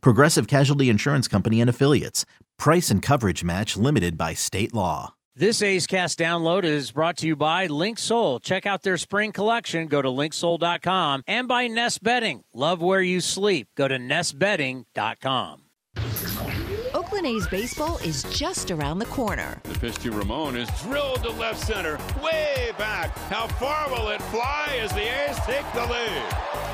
Progressive Casualty Insurance Company and Affiliates. Price and coverage match limited by state law. This A's Cast download is brought to you by Linksoul. Check out their spring collection. Go to linksoul.com and by Nest Bedding. Love where you sleep. Go to nestbedding.com. Oakland A's baseball is just around the corner. The pitch to Ramon is drilled to left center, way back. How far will it fly as the A's take the lead?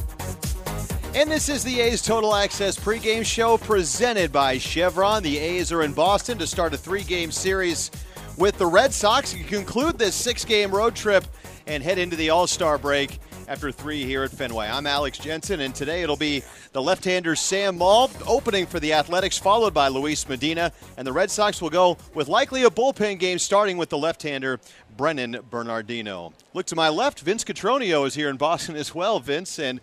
And this is the A's Total Access pregame show presented by Chevron. The A's are in Boston to start a three game series with the Red Sox. You conclude this six game road trip and head into the All Star break after three here at Fenway. I'm Alex Jensen, and today it'll be the left hander Sam Moll opening for the Athletics, followed by Luis Medina. And the Red Sox will go with likely a bullpen game starting with the left hander Brennan Bernardino. Look to my left, Vince Cotroneo is here in Boston as well, Vince. And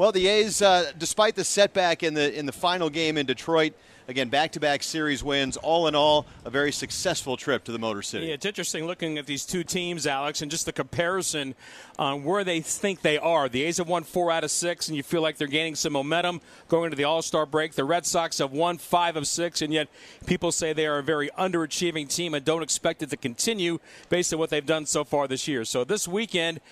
well, the A's, uh, despite the setback in the in the final game in Detroit, again back-to-back series wins. All in all, a very successful trip to the Motor City. Yeah, it's interesting looking at these two teams, Alex, and just the comparison on where they think they are. The A's have won four out of six, and you feel like they're gaining some momentum going into the All-Star break. The Red Sox have won five of six, and yet people say they are a very underachieving team and don't expect it to continue based on what they've done so far this year. So this weekend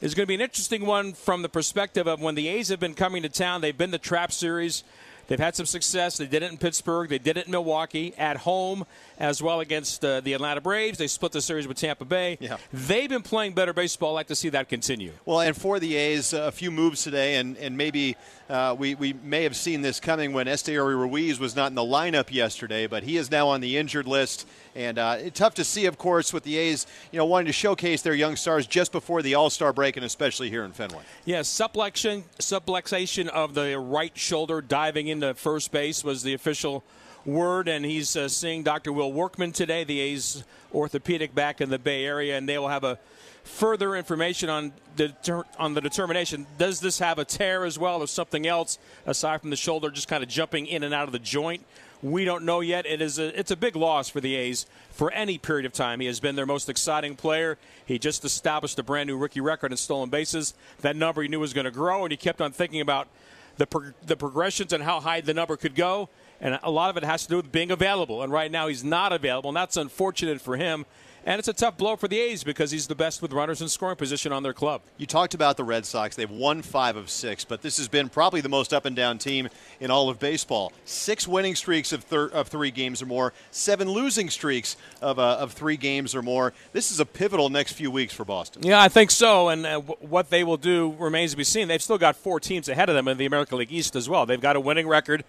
is going to be an interesting one from the perspective of when the A's have been coming to town. They've been the trap series. They've had some success. They did it in Pittsburgh. They did it in Milwaukee at home as well against uh, the Atlanta Braves. They split the series with Tampa Bay. Yeah. They've been playing better baseball. I'd like to see that continue. Well, and for the A's, a few moves today, and, and maybe uh, we, we may have seen this coming when Esteury Ruiz was not in the lineup yesterday, but he is now on the injured list. And uh, tough to see, of course, with the A's, you know, wanting to showcase their young stars just before the All Star break, and especially here in Fenway. Yes, subluxation, subluxation of the right shoulder diving into first base was the official word, and he's uh, seeing Dr. Will Workman today, the A's orthopedic back in the Bay Area, and they will have a further information on the on the determination. Does this have a tear as well, or something else aside from the shoulder just kind of jumping in and out of the joint? We don't know yet. It is a, it's a big loss for the A's for any period of time. He has been their most exciting player. He just established a brand new rookie record in stolen bases. That number he knew was going to grow, and he kept on thinking about the pro- the progressions and how high the number could go. And a lot of it has to do with being available. And right now he's not available, and that's unfortunate for him. And it's a tough blow for the A's because he's the best with runners in scoring position on their club. You talked about the Red Sox. They've won five of six, but this has been probably the most up and down team in all of baseball. Six winning streaks of, thir- of three games or more, seven losing streaks of, uh, of three games or more. This is a pivotal next few weeks for Boston. Yeah, I think so. And uh, w- what they will do remains to be seen. They've still got four teams ahead of them in the American League East as well. They've got a winning record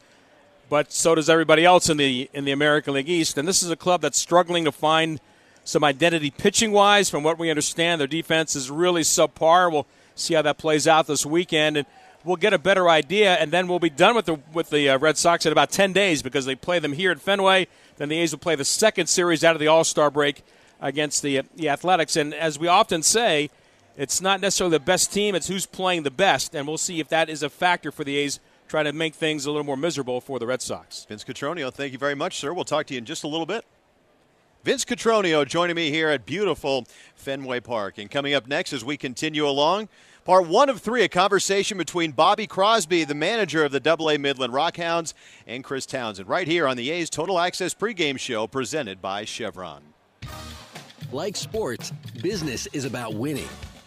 but so does everybody else in the in the American League East. And this is a club that's struggling to find some identity pitching wise. From what we understand, their defense is really subpar. We'll see how that plays out this weekend, and we'll get a better idea. And then we'll be done with the with the uh, Red Sox in about ten days because they play them here at Fenway. Then the A's will play the second series out of the All Star break against the the Athletics. And as we often say. It's not necessarily the best team, it's who's playing the best, and we'll see if that is a factor for the A's trying to make things a little more miserable for the Red Sox. Vince Cotroneo, thank you very much, sir. We'll talk to you in just a little bit. Vince Cotroneo joining me here at beautiful Fenway Park. And coming up next as we continue along, part one of three, a conversation between Bobby Crosby, the manager of the AA Midland Rockhounds, and Chris Townsend, right here on the A's Total Access pregame show presented by Chevron. Like sports, business is about winning.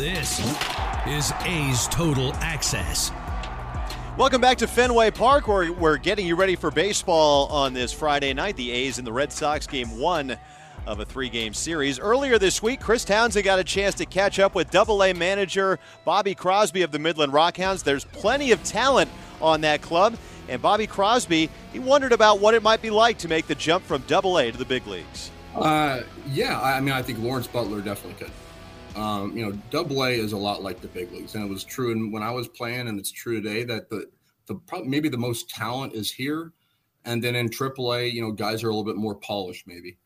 This is A's Total Access. Welcome back to Fenway Park, where we're getting you ready for baseball on this Friday night. The A's and the Red Sox game one of a three game series. Earlier this week, Chris Townsend got a chance to catch up with Double A manager Bobby Crosby of the Midland Rockhounds. There's plenty of talent on that club. And Bobby Crosby, he wondered about what it might be like to make the jump from Double A to the big leagues. Uh, yeah, I mean, I think Lawrence Butler definitely could. Um, you know, Double A is a lot like the big leagues, and it was true in, when I was playing, and it's true today that the the probably maybe the most talent is here, and then in Triple A, you know, guys are a little bit more polished, maybe.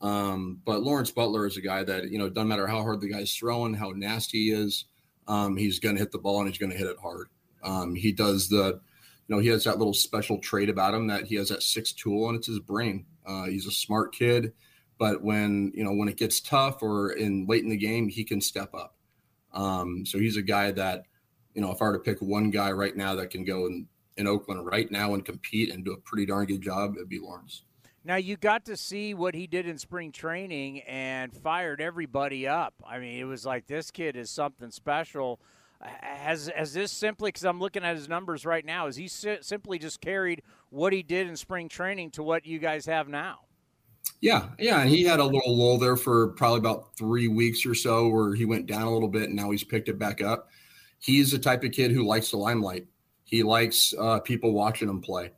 Um, but Lawrence Butler is a guy that you know, doesn't matter how hard the guy's throwing, how nasty he is, um, he's going to hit the ball and he's going to hit it hard. Um, he does the, you know, he has that little special trait about him that he has that six tool and it's his brain. Uh, he's a smart kid but when you know when it gets tough or in late in the game, he can step up. Um, so he's a guy that you know if I were to pick one guy right now that can go in in Oakland right now and compete and do a pretty darn good job, it'd be Lawrence. Now you got to see what he did in spring training and fired everybody up. I mean, it was like this kid is something special. Has has this simply because I'm looking at his numbers right now? Has he si- simply just carried what he did in spring training to what you guys have now? Yeah, yeah, and he had a little lull there for probably about three weeks or so, where he went down a little bit, and now he's picked it back up. He's the type of kid who likes the limelight. He likes uh, people watching him play.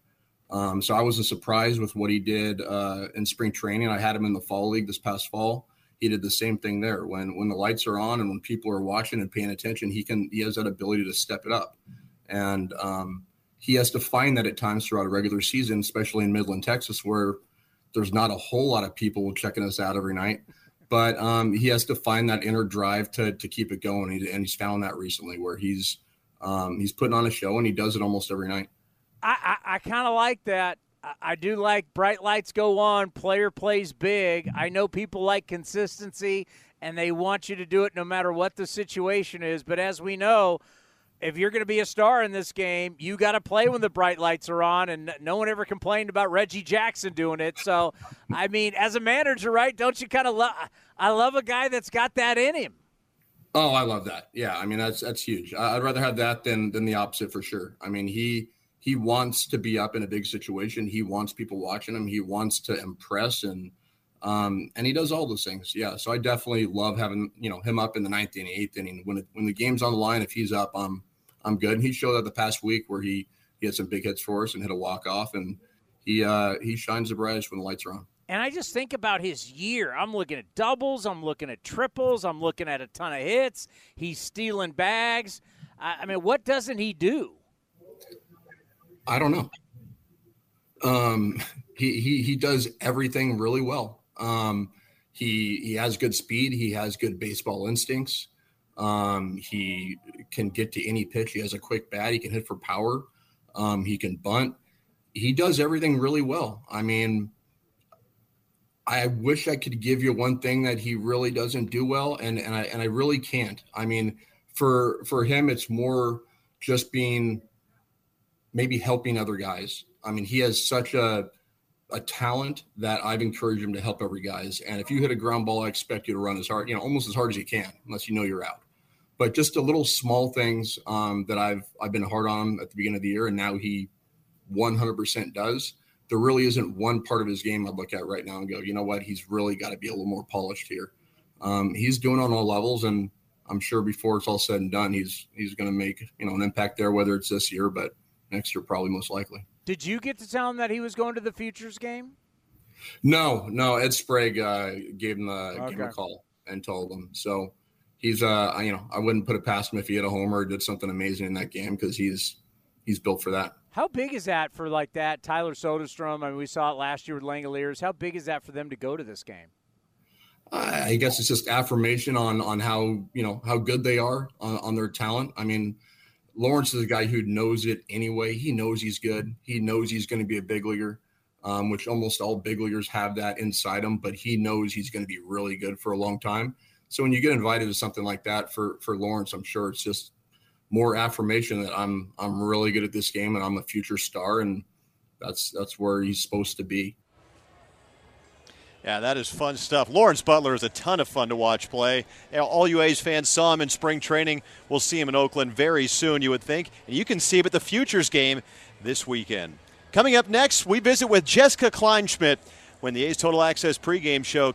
Um, so I wasn't surprised with what he did uh, in spring training. I had him in the fall league this past fall. He did the same thing there. When when the lights are on and when people are watching and paying attention, he can he has that ability to step it up, and um, he has to find that at times throughout a regular season, especially in Midland, Texas, where there's not a whole lot of people checking us out every night, but um, he has to find that inner drive to to keep it going, and he's found that recently where he's um, he's putting on a show and he does it almost every night. I I, I kind of like that. I, I do like bright lights go on, player plays big. I know people like consistency and they want you to do it no matter what the situation is. But as we know, if you're going to be a star in this game, you got to play when the bright lights are on. And no one ever complained about Reggie Jackson doing it. So, I mean, as a manager, right? Don't you kind of love? I love a guy that's got that in him. Oh, I love that. Yeah, I mean that's that's huge. I'd rather have that than than the opposite for sure. I mean he he wants to be up in a big situation. He wants people watching him. He wants to impress and um, and he does all those things. Yeah, so I definitely love having you know him up in the ninth inning, eighth inning when it, when the game's on the line. If he's up, I'm I'm good. And he showed that the past week where he he had some big hits for us and hit a walk off, and he uh, he shines the brightest when the lights are on. And I just think about his year. I'm looking at doubles. I'm looking at triples. I'm looking at a ton of hits. He's stealing bags. I, I mean, what doesn't he do? I don't know. Um, he he he does everything really well. Um, he he has good speed. He has good baseball instincts. Um, he can get to any pitch. He has a quick bat. He can hit for power. Um, he can bunt. He does everything really well. I mean, I wish I could give you one thing that he really doesn't do well, and and I and I really can't. I mean, for for him, it's more just being maybe helping other guys. I mean, he has such a a talent that I've encouraged him to help every guys. And if you hit a ground ball, I expect you to run as hard, you know, almost as hard as you can, unless you know you're out. But just a little small things um, that I've I've been hard on him at the beginning of the year, and now he 100% does. There really isn't one part of his game I'd look at right now and go, you know what, he's really got to be a little more polished here. Um, he's doing on all levels, and I'm sure before it's all said and done, he's he's going to make you know an impact there, whether it's this year, but next year probably most likely. Did you get to tell him that he was going to the futures game? No, no. Ed Sprague uh, gave him a, okay. gave him a call and told him. So he's uh you know I wouldn't put it past him if he had a homer or did something amazing in that game because he's he's built for that. How big is that for like that Tyler Soderstrom? I mean, we saw it last year with Langeliers. How big is that for them to go to this game? I guess it's just affirmation on on how you know how good they are on, on their talent. I mean, Lawrence is a guy who knows it anyway. He knows he's good. He knows he's going to be a big leaguer, um, which almost all big leaguers have that inside him. But he knows he's going to be really good for a long time. So when you get invited to something like that for for Lawrence, I'm sure it's just more affirmation that I'm I'm really good at this game and I'm a future star, and that's that's where he's supposed to be. Yeah, that is fun stuff. Lawrence Butler is a ton of fun to watch play. All you A's fans saw him in spring training. We'll see him in Oakland very soon, you would think. And you can see him at the Futures game this weekend. Coming up next, we visit with Jessica Kleinschmidt when the A's Total Access pregame show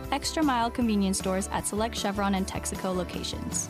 Extra Mile convenience stores at select Chevron and Texaco locations.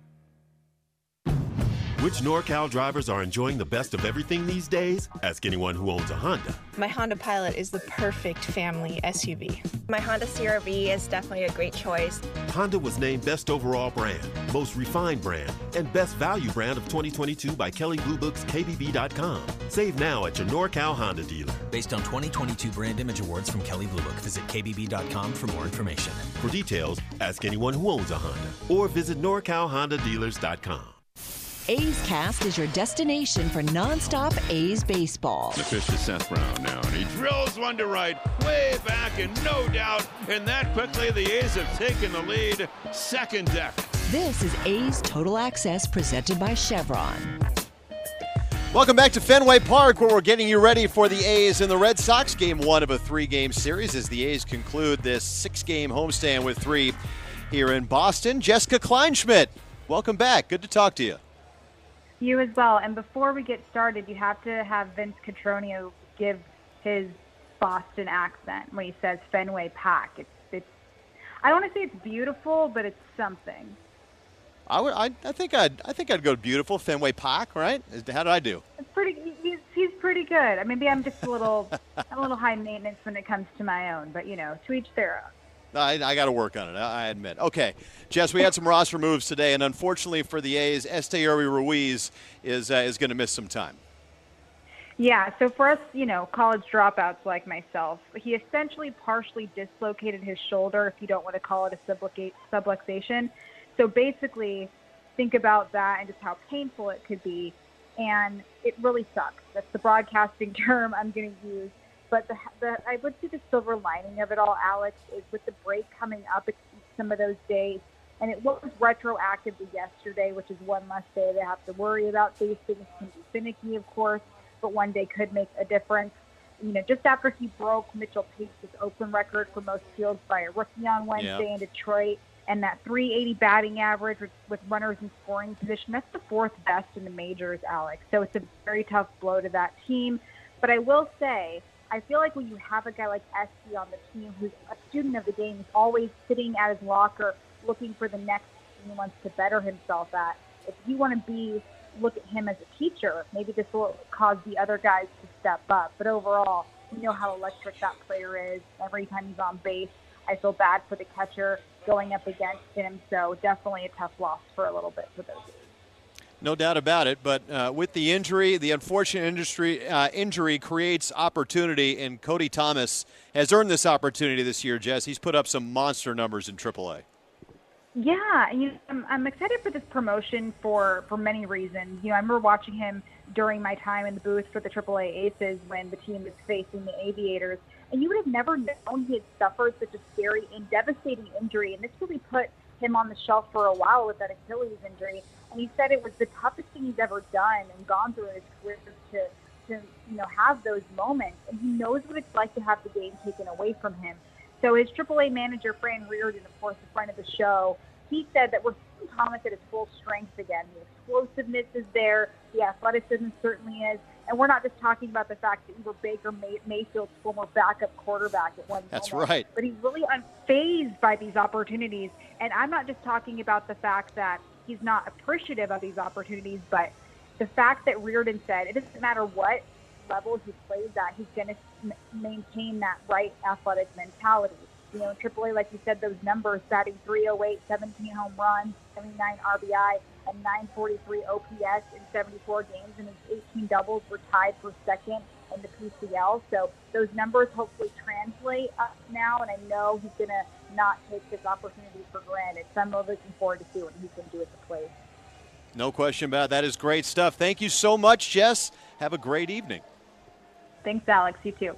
Which NorCal drivers are enjoying the best of everything these days? Ask anyone who owns a Honda. My Honda Pilot is the perfect family SUV. My Honda CRV is definitely a great choice. Honda was named Best Overall Brand, Most Refined Brand, and Best Value Brand of 2022 by Kelley Blue Book's KBB.com. Save now at your NorCal Honda dealer. Based on 2022 Brand Image Awards from Kelley Blue Book, visit KBB.com for more information. For details, ask anyone who owns a Honda or visit NorCalHondaDealers.com. A's Cast is your destination for nonstop A's baseball. The pitch to Seth Brown now, and he drills one to right, way back, and no doubt. And that quickly, the A's have taken the lead. Second deck. This is A's Total Access presented by Chevron. Welcome back to Fenway Park, where we're getting you ready for the A's and the Red Sox game one of a three game series as the A's conclude this six game homestand with three here in Boston. Jessica Kleinschmidt, welcome back. Good to talk to you. You as well. And before we get started, you have to have Vince Cotroneo give his Boston accent when he says Fenway Park. It's, it's I don't want to say it's beautiful, but it's something. I would. I, I think I'd. I think I'd go beautiful Fenway Park. Right? How did I do? It's pretty. He's he's pretty good. Maybe I'm just a little a little high maintenance when it comes to my own, but you know, to each their own. I, I got to work on it. I admit. Okay, Jess, we had some roster moves today, and unfortunately for the A's, Esteury Ruiz is uh, is going to miss some time. Yeah, so for us, you know, college dropouts like myself, he essentially partially dislocated his shoulder, if you don't want to call it a subluxation. So basically, think about that and just how painful it could be. And it really sucks. That's the broadcasting term I'm going to use. But the, the I would say the silver lining of it all, Alex, is with the break coming up some of those days, and it was retroactive to yesterday, which is one less day they have to worry about. These things can be finicky, of course, but one day could make a difference. You know, just after he broke Mitchell Page's open record for most fields by a rookie on Wednesday yep. in Detroit, and that 380 batting average with, with runners in scoring position, that's the fourth best in the majors, Alex. So it's a very tough blow to that team. But I will say, I feel like when you have a guy like SC on the team who's a student of the game, who's always sitting at his locker looking for the next thing he wants to better himself at, if you want to be look at him as a teacher, maybe this will cause the other guys to step up. But overall, we know how electric that player is. Every time he's on base, I feel bad for the catcher going up against him. So definitely a tough loss for a little bit for those. No doubt about it. But uh, with the injury, the unfortunate industry, uh, injury creates opportunity, and Cody Thomas has earned this opportunity this year, Jess. He's put up some monster numbers in AAA. Yeah, you know, I'm, I'm excited for this promotion for for many reasons. You know, I remember watching him during my time in the booth for the AAA Aces when the team was facing the Aviators, and you would have never known he had suffered such a scary and devastating injury. And this really put him on the shelf for a while with that Achilles injury. And he said it was the toughest thing he's ever done and gone through in his career to to you know have those moments. And he knows what it's like to have the game taken away from him. So his AAA manager, Fran Riordan, of course, a friend of the show, he said that we're seeing Thomas at his full strength again. The explosiveness is there, the athleticism certainly is, and we're not just talking about the fact that Eber Baker May- Mayfield's former backup quarterback at one That's moment, right. but he's really unfazed by these opportunities. And I'm not just talking about the fact that he's not appreciative of these opportunities, but the fact that Riordan said it doesn't matter what level he plays at, he's going to maintain that right athletic mentality. You know, AAA, like you said, those numbers batting 308, 17 home runs, 79 RBI, and 943 OPS in 74 games, and his 18 doubles were tied for second in the PCL. So those numbers hopefully translate up now, and I know he's going to not take this opportunity for granted. So I'm looking forward to see what he can do at the plate. No question about it. That is great stuff. Thank you so much, Jess. Have a great evening. Thanks, Alex. You too.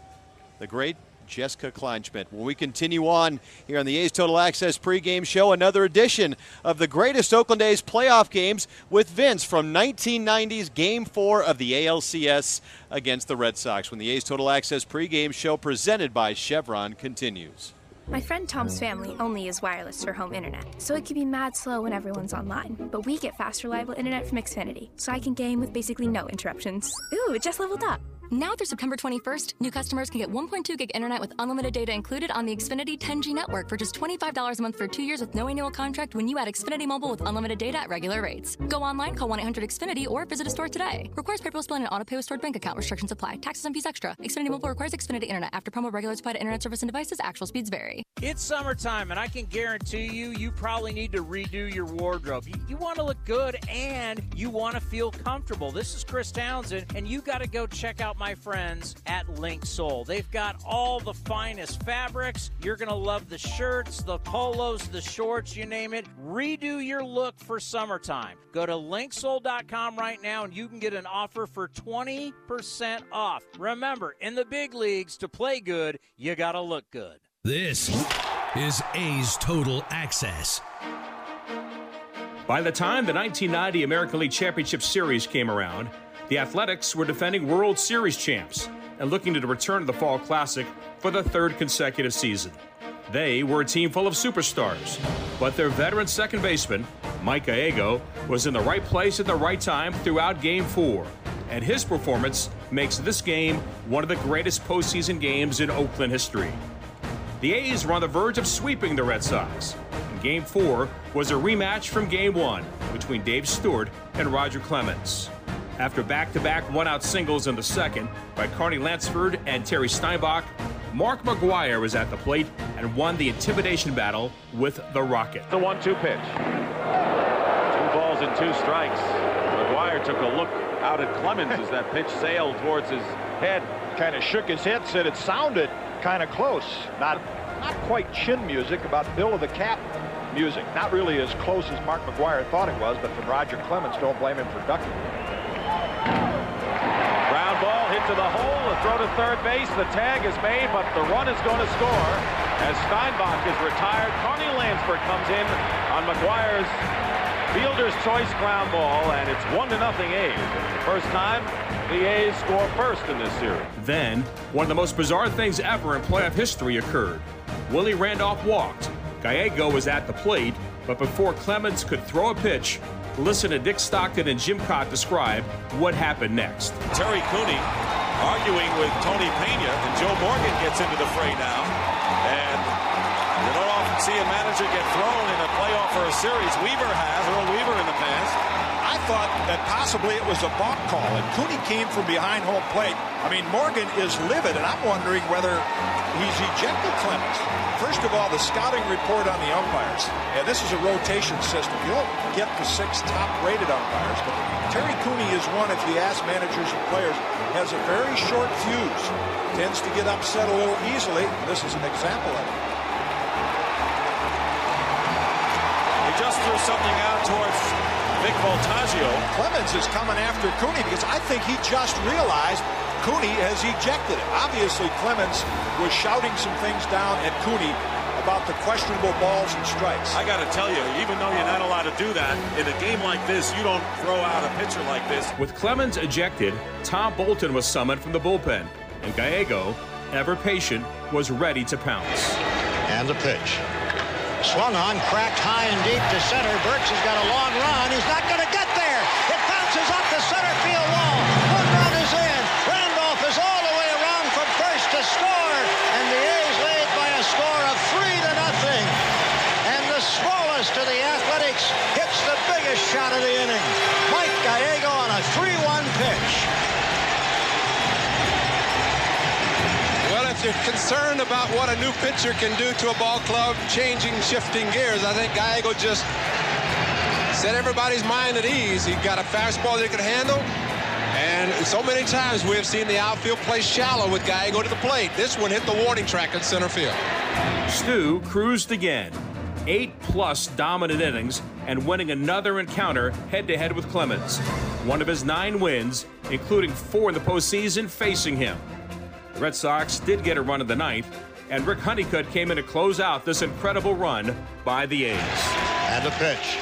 The great Jessica Kleinschmidt. When we continue on here on the A's Total Access pregame show, another edition of the greatest Oakland A's playoff games with Vince from 1990's Game 4 of the ALCS against the Red Sox. When the A's Total Access pregame show presented by Chevron continues. My friend Tom's family only use wireless for home internet, so it can be mad slow when everyone's online. But we get fast, reliable internet from Xfinity, so I can game with basically no interruptions. Ooh, it just leveled up. Now through September 21st, new customers can get 1.2 gig internet with unlimited data included on the Xfinity 10G network for just $25 a month for two years with no annual contract when you add Xfinity Mobile with unlimited data at regular rates. Go online, call 1-800-XFINITY or visit a store today. Requires paperless billing and an auto-pay with stored bank account. Restrictions apply. Taxes and fees extra. Xfinity Mobile requires Xfinity Internet. After promo, regular supplied internet service and devices. Actual speeds vary. It's summertime, and I can guarantee you, you probably need to redo your wardrobe. You, you want to look good and you want to feel comfortable. This is Chris Townsend, and you got to go check out my friends at Link Soul. They've got all the finest fabrics. You're going to love the shirts, the polos, the shorts, you name it. Redo your look for summertime. Go to linksoul.com right now, and you can get an offer for 20% off. Remember, in the big leagues, to play good, you got to look good. This is A's Total Access. By the time the 1990 American League Championship Series came around, the Athletics were defending World Series champs and looking to return to the Fall Classic for the third consecutive season. They were a team full of superstars, but their veteran second baseman, Mike Gallego, was in the right place at the right time throughout Game 4, and his performance makes this game one of the greatest postseason games in Oakland history. The A's were on the verge of sweeping the Red Sox. And Game 4 was a rematch from Game 1 between Dave Stewart and Roger Clemens. After back to back one out singles in the second by Carney Lansford and Terry Steinbach, Mark McGwire was at the plate and won the intimidation battle with the Rocket. The one two pitch. Two balls and two strikes. McGwire took a look out at Clemens as that pitch sailed towards his head. Kind of shook his head, said it sounded kind of close. Not, not quite chin music, about Bill of the Cap music. Not really as close as Mark McGwire thought it was, but from Roger Clemens, don't blame him for ducking. Ground to the hole, a throw to third base. The tag is made, but the run is going to score as Steinbach is retired. Carney Lansford comes in on McGwire's fielder's choice ground ball, and it's one to nothing A's. First time the A's score first in this series. Then, one of the most bizarre things ever in playoff history occurred. Willie Randolph walked. Gallego was at the plate, but before Clemens could throw a pitch, listen to Dick Stockton and Jim Kaat describe what happened next. Terry Cooney arguing with Tony Pena, and Joe Morgan gets into the fray now. And you don't often see a manager get thrown in a playoff or a series. Weaver has, Earl Weaver in the past. Thought that possibly it was a balk call, and Cooney came from behind home plate. I mean, Morgan is livid, and I'm wondering whether he's ejected Clemens. First of all, the scouting report on the umpires, and this is a rotation system. You don't get the six top-rated umpires, but Terry Cooney is one, if you ask managers and players, has a very short fuse, tends to get upset a little easily. This is an example of it. He just threw something out towards Vic Voltaggio. Clemens is coming after Cooney because I think he just realized Cooney has ejected him. Obviously, Clemens was shouting some things down at Cooney about the questionable balls and strikes. I got to tell you, even though you're not allowed to do that, in a game like this, you don't throw out a pitcher like this. With Clemens ejected, Tom Bolton was summoned from the bullpen, and Gallego, ever patient, was ready to pounce. And the pitch. Swung on, cracked high and deep to center. Burks has got a long run. He's not going to get there. It bounces up the center field wall. One run is in. Randolph is all the way around from first to score. And the A's lead by a score of three to nothing. And the smallest of the Athletics hits the biggest shot of the inning. Mike Gallego on a 3-1 pitch. Well, if you're concerned about what a new pitcher can do to a ball club, changing, shifting gears, I think Gallego just set everybody's mind at ease. He got a fastball that he could handle. And so many times we have seen the outfield play shallow with Gallego to the plate. This one hit the warning track in center field. Stu cruised again. Eight plus dominant innings and winning another encounter head to head with Clemens. One of his nine wins, including four in the postseason, facing him. Red Sox did get a run in the ninth, and Rick Honeycutt came in to close out this incredible run by the A's. And the pitch.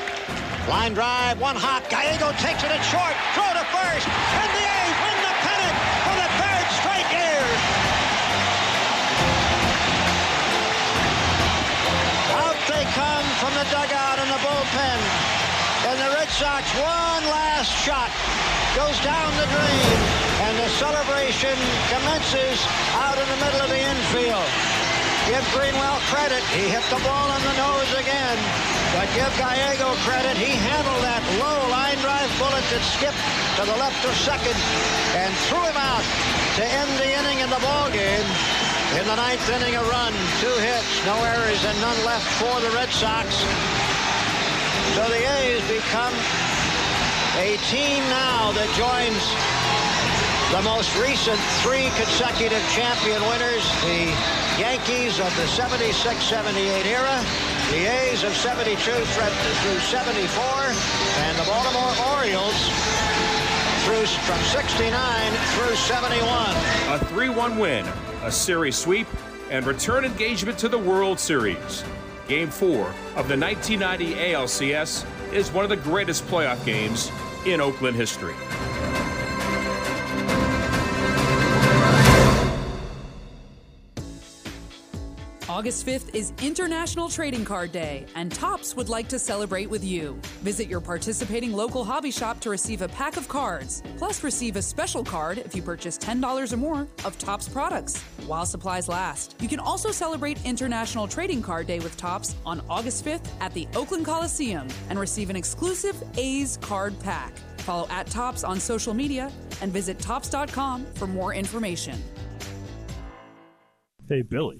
Line drive, one hop. Gallego takes it at short. Throw to first. And the A's win the pennant for the third straight year. Out they come from the dugout and the bullpen. And the Red Sox one last shot goes down the drain. Celebration commences out in the middle of the infield. Give Greenwell credit. He hit the ball on the nose again. But give Gallego credit. He handled that low line drive bullet that skipped to the left of second and threw him out to end the inning in the ball game. In the ninth inning, a run, two hits, no errors, and none left for the Red Sox. So the A's become a team now that joins the most recent three consecutive champion winners, the Yankees of the 76-78 era, the A's of 72 through 74, and the Baltimore Orioles through from 69 through 71. A 3 1 win, a series sweep, and return engagement to the World Series. Game four of the 1990 ALCS is one of the greatest playoff games in Oakland history. August 5th is International Trading Card Day, and Topps would like to celebrate with you. Visit your participating local hobby shop to receive a pack of cards, plus receive a special card if you purchase $10 or more of Topps products while supplies last. You can also celebrate International Trading Card Day with Topps on August 5th at the Oakland Coliseum and receive an exclusive A's card pack. Follow at Topps on social media and visit topps.com for more information. Hey, Billy,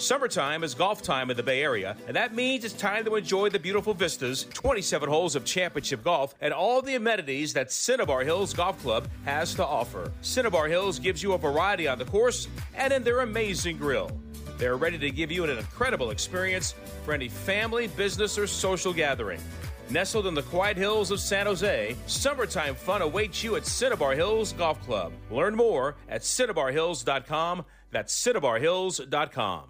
Summertime is golf time in the Bay Area, and that means it's time to enjoy the beautiful vistas, 27 holes of championship golf, and all the amenities that Cinnabar Hills Golf Club has to offer. Cinnabar Hills gives you a variety on the course and in their amazing grill. They're ready to give you an incredible experience for any family, business, or social gathering. Nestled in the quiet hills of San Jose, summertime fun awaits you at Cinnabar Hills Golf Club. Learn more at cinnabarhills.com. That's cinnabarhills.com.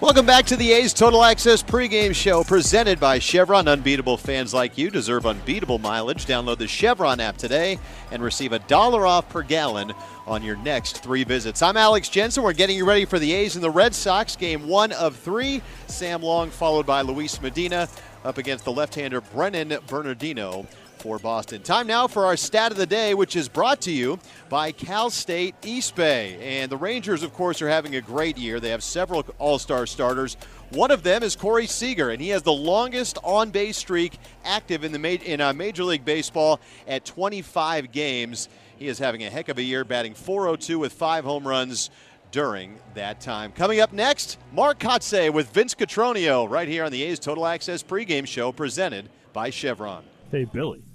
Welcome back to the A's Total Access pregame show presented by Chevron. Unbeatable fans like you deserve unbeatable mileage. Download the Chevron app today and receive a dollar off per gallon on your next three visits. I'm Alex Jensen. We're getting you ready for the A's and the Red Sox. Game one of three. Sam Long followed by Luis Medina up against the left-hander Brennan Bernardino for Boston. Time now for our stat of the day, which is brought to you by Cal State East Bay. And the Rangers, of course, are having a great year. They have several All Star starters. One of them is Corey Seager, and he has the longest on base streak active in, the ma- in uh, Major League Baseball at 25 games. He is having a heck of a year, batting 402 with five home runs during that time. Coming up next, Mark Kotsay with Vince Cotroneo right here on the A's Total Access pregame show presented by Chevron. Hey, Billy,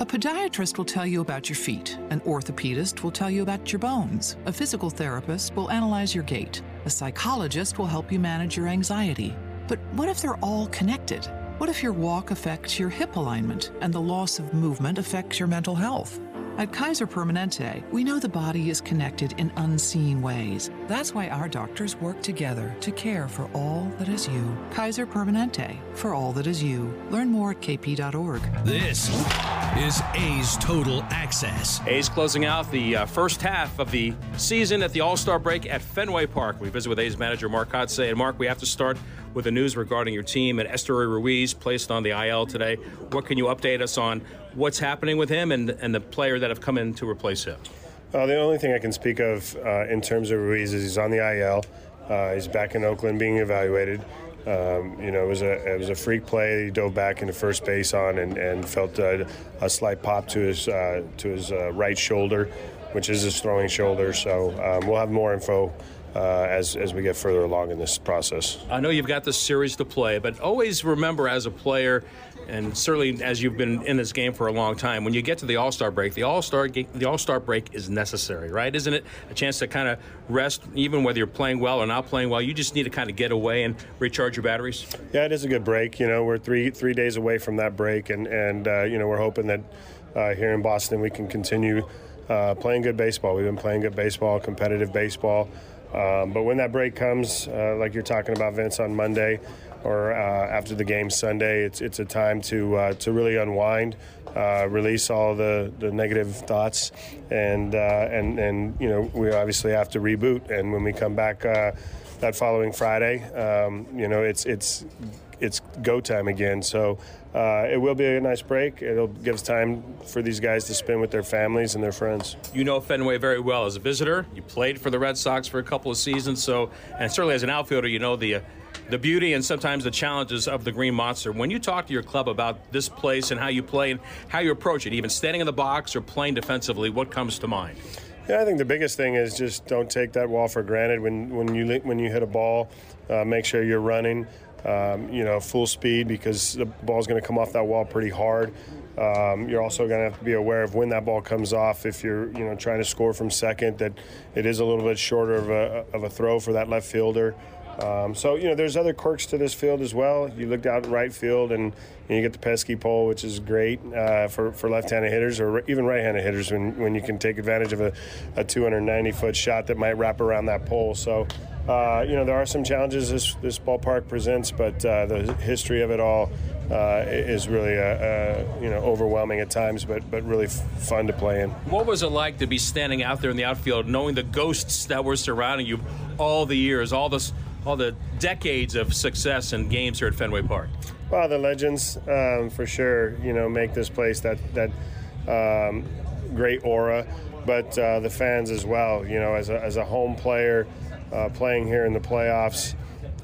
A podiatrist will tell you about your feet. An orthopedist will tell you about your bones. A physical therapist will analyze your gait. A psychologist will help you manage your anxiety. But what if they're all connected? What if your walk affects your hip alignment and the loss of movement affects your mental health? At Kaiser Permanente, we know the body is connected in unseen ways. That's why our doctors work together to care for all that is you. Kaiser Permanente, for all that is you. Learn more at kp.org. This is A's Total Access. A's closing out the uh, first half of the season at the All Star break at Fenway Park. We visit with A's manager Mark Kotsay. And Mark, we have to start with the news regarding your team and Esteury Ruiz placed on the IL today. What can you update us on what's happening with him and, and the player that have come in to replace him? Uh, the only thing I can speak of uh, in terms of Ruiz is he's on the IL. Uh, he's back in Oakland being evaluated. Um, you know, it was a it was a freak play. He dove back into first base on and, and felt a, a slight pop to his uh, to his uh, right shoulder, which is his throwing shoulder. So um, we'll have more info uh, as, as we get further along in this process. I know you've got this series to play, but always remember as a player, and certainly as you've been in this game for a long time, when you get to the All Star break, the All Star the All Star break is necessary, right? Isn't it a chance to kind of rest, even whether you're playing well or not playing well? You just need to kind of get away and recharge your batteries. Yeah, it is a good break. You know, we're three three days away from that break, and and uh, you know we're hoping that uh, here in Boston we can continue uh, playing good baseball. We've been playing good baseball, competitive baseball. Um, but when that break comes, uh, like you're talking about, Vince, on Monday or uh, after the game Sunday, it's it's a time to uh, to really unwind, uh, release all the, the negative thoughts, and uh, and and you know we obviously have to reboot. And when we come back uh, that following Friday, um, you know it's it's it's go time again. So uh, it will be a nice break. It'll give us time for these guys to spend with their families and their friends. You know Fenway very well as a visitor. You played for the Red Sox for a couple of seasons, so and certainly as an outfielder, you know the. Uh, the beauty and sometimes the challenges of the Green Monster. When you talk to your club about this place and how you play and how you approach it, even standing in the box or playing defensively, what comes to mind? Yeah, I think the biggest thing is just don't take that wall for granted. When when you when you hit a ball, uh, make sure you're running um, you know, full speed because the ball's going to come off that wall pretty hard. Um, you're also going to have to be aware of when that ball comes off. If you're, you know, trying to score from second, that it is a little bit shorter of a, of a throw for that left fielder. Um, so you know, there's other quirks to this field as well. You look out right field, and, and you get the pesky pole, which is great uh, for for left-handed hitters or even right-handed hitters when when you can take advantage of a, a 290 foot shot that might wrap around that pole. So uh, you know, there are some challenges this, this ballpark presents, but uh, the history of it all uh, is really, uh, you know, overwhelming at times, but but really f- fun to play in. What was it like to be standing out there in the outfield, knowing the ghosts that were surrounding you all the years, all this, all the decades of success and games here at Fenway Park? Well, the legends, um, for sure, you know, make this place that that um, great aura, but uh, the fans as well. You know, as a, as a home player, playing here in the playoffs,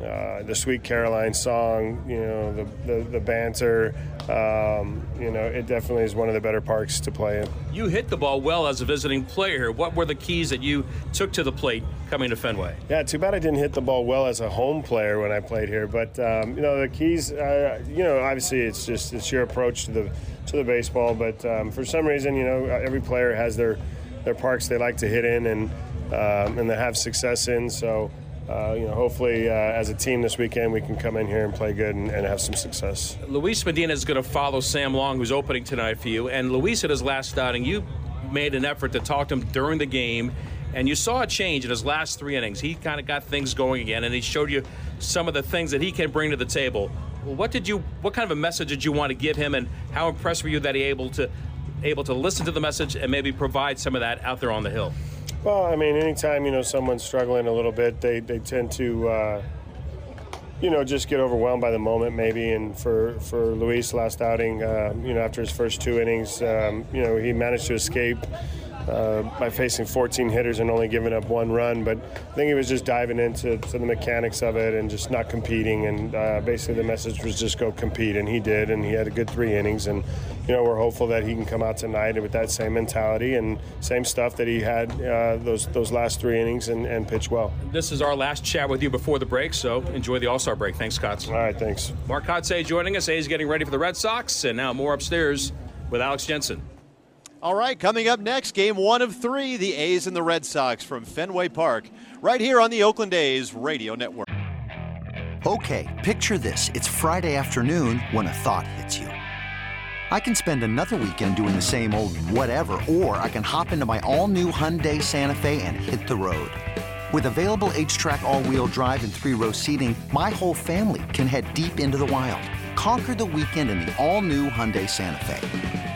uh, the Sweet Caroline song, you know, the the, the banter. Um, you know, it definitely is one of the better parks to play in. You hit the ball well as a visiting player. What were the keys that you took to the plate coming to Fenway? Yeah, too bad I didn't hit the ball well as a home player when I played here. But um, you know, the keys. Uh, you know, obviously it's just it's your approach to the to the baseball. But um, for some reason, you know, every player has their their parks they like to hit in and um, and they have success in. So. Uh, you know, hopefully, uh, as a team this weekend, we can come in here and play good and, and have some success. Luis Medina is going to follow Sam Long, who's opening tonight for you. And Luis, at his last outing, you made an effort to talk to him during the game, and you saw a change in his last three innings. He kind of got things going again, and he showed you some of the things that he can bring to the table. What did you? What kind of a message did you want to give him, and how impressed were you that he able to able to listen to the message and maybe provide some of that out there on the hill? Well, I mean, anytime you know someone's struggling a little bit, they they tend to. Uh, you know, just get overwhelmed by the moment, maybe. And for for Luis last outing, uh, you know, after his first two innings, um, you know, he managed to escape uh, by facing 14 hitters and only giving up one run. But I think he was just diving into to the mechanics of it and just not competing. And uh, basically, the message was just go compete, and he did. And he had a good three innings. And you know, we're hopeful that he can come out tonight with that same mentality and same stuff that he had uh, those those last three innings and, and pitch well. This is our last chat with you before the break, so enjoy the All Star break. Thanks, Kotz. All right, thanks. Mark Kotsay joining us. A's getting ready for the Red Sox, and now more upstairs with Alex Jensen. All right, coming up next, game one of three, the A's and the Red Sox from Fenway Park, right here on the Oakland A's Radio Network. Okay, picture this. It's Friday afternoon when a thought hits you. I can spend another weekend doing the same old whatever, or I can hop into my all new Hyundai Santa Fe and hit the road. With available HTRAC, all wheel drive, and three row seating, my whole family can head deep into the wild. Conquer the weekend in the all new Hyundai Santa Fe.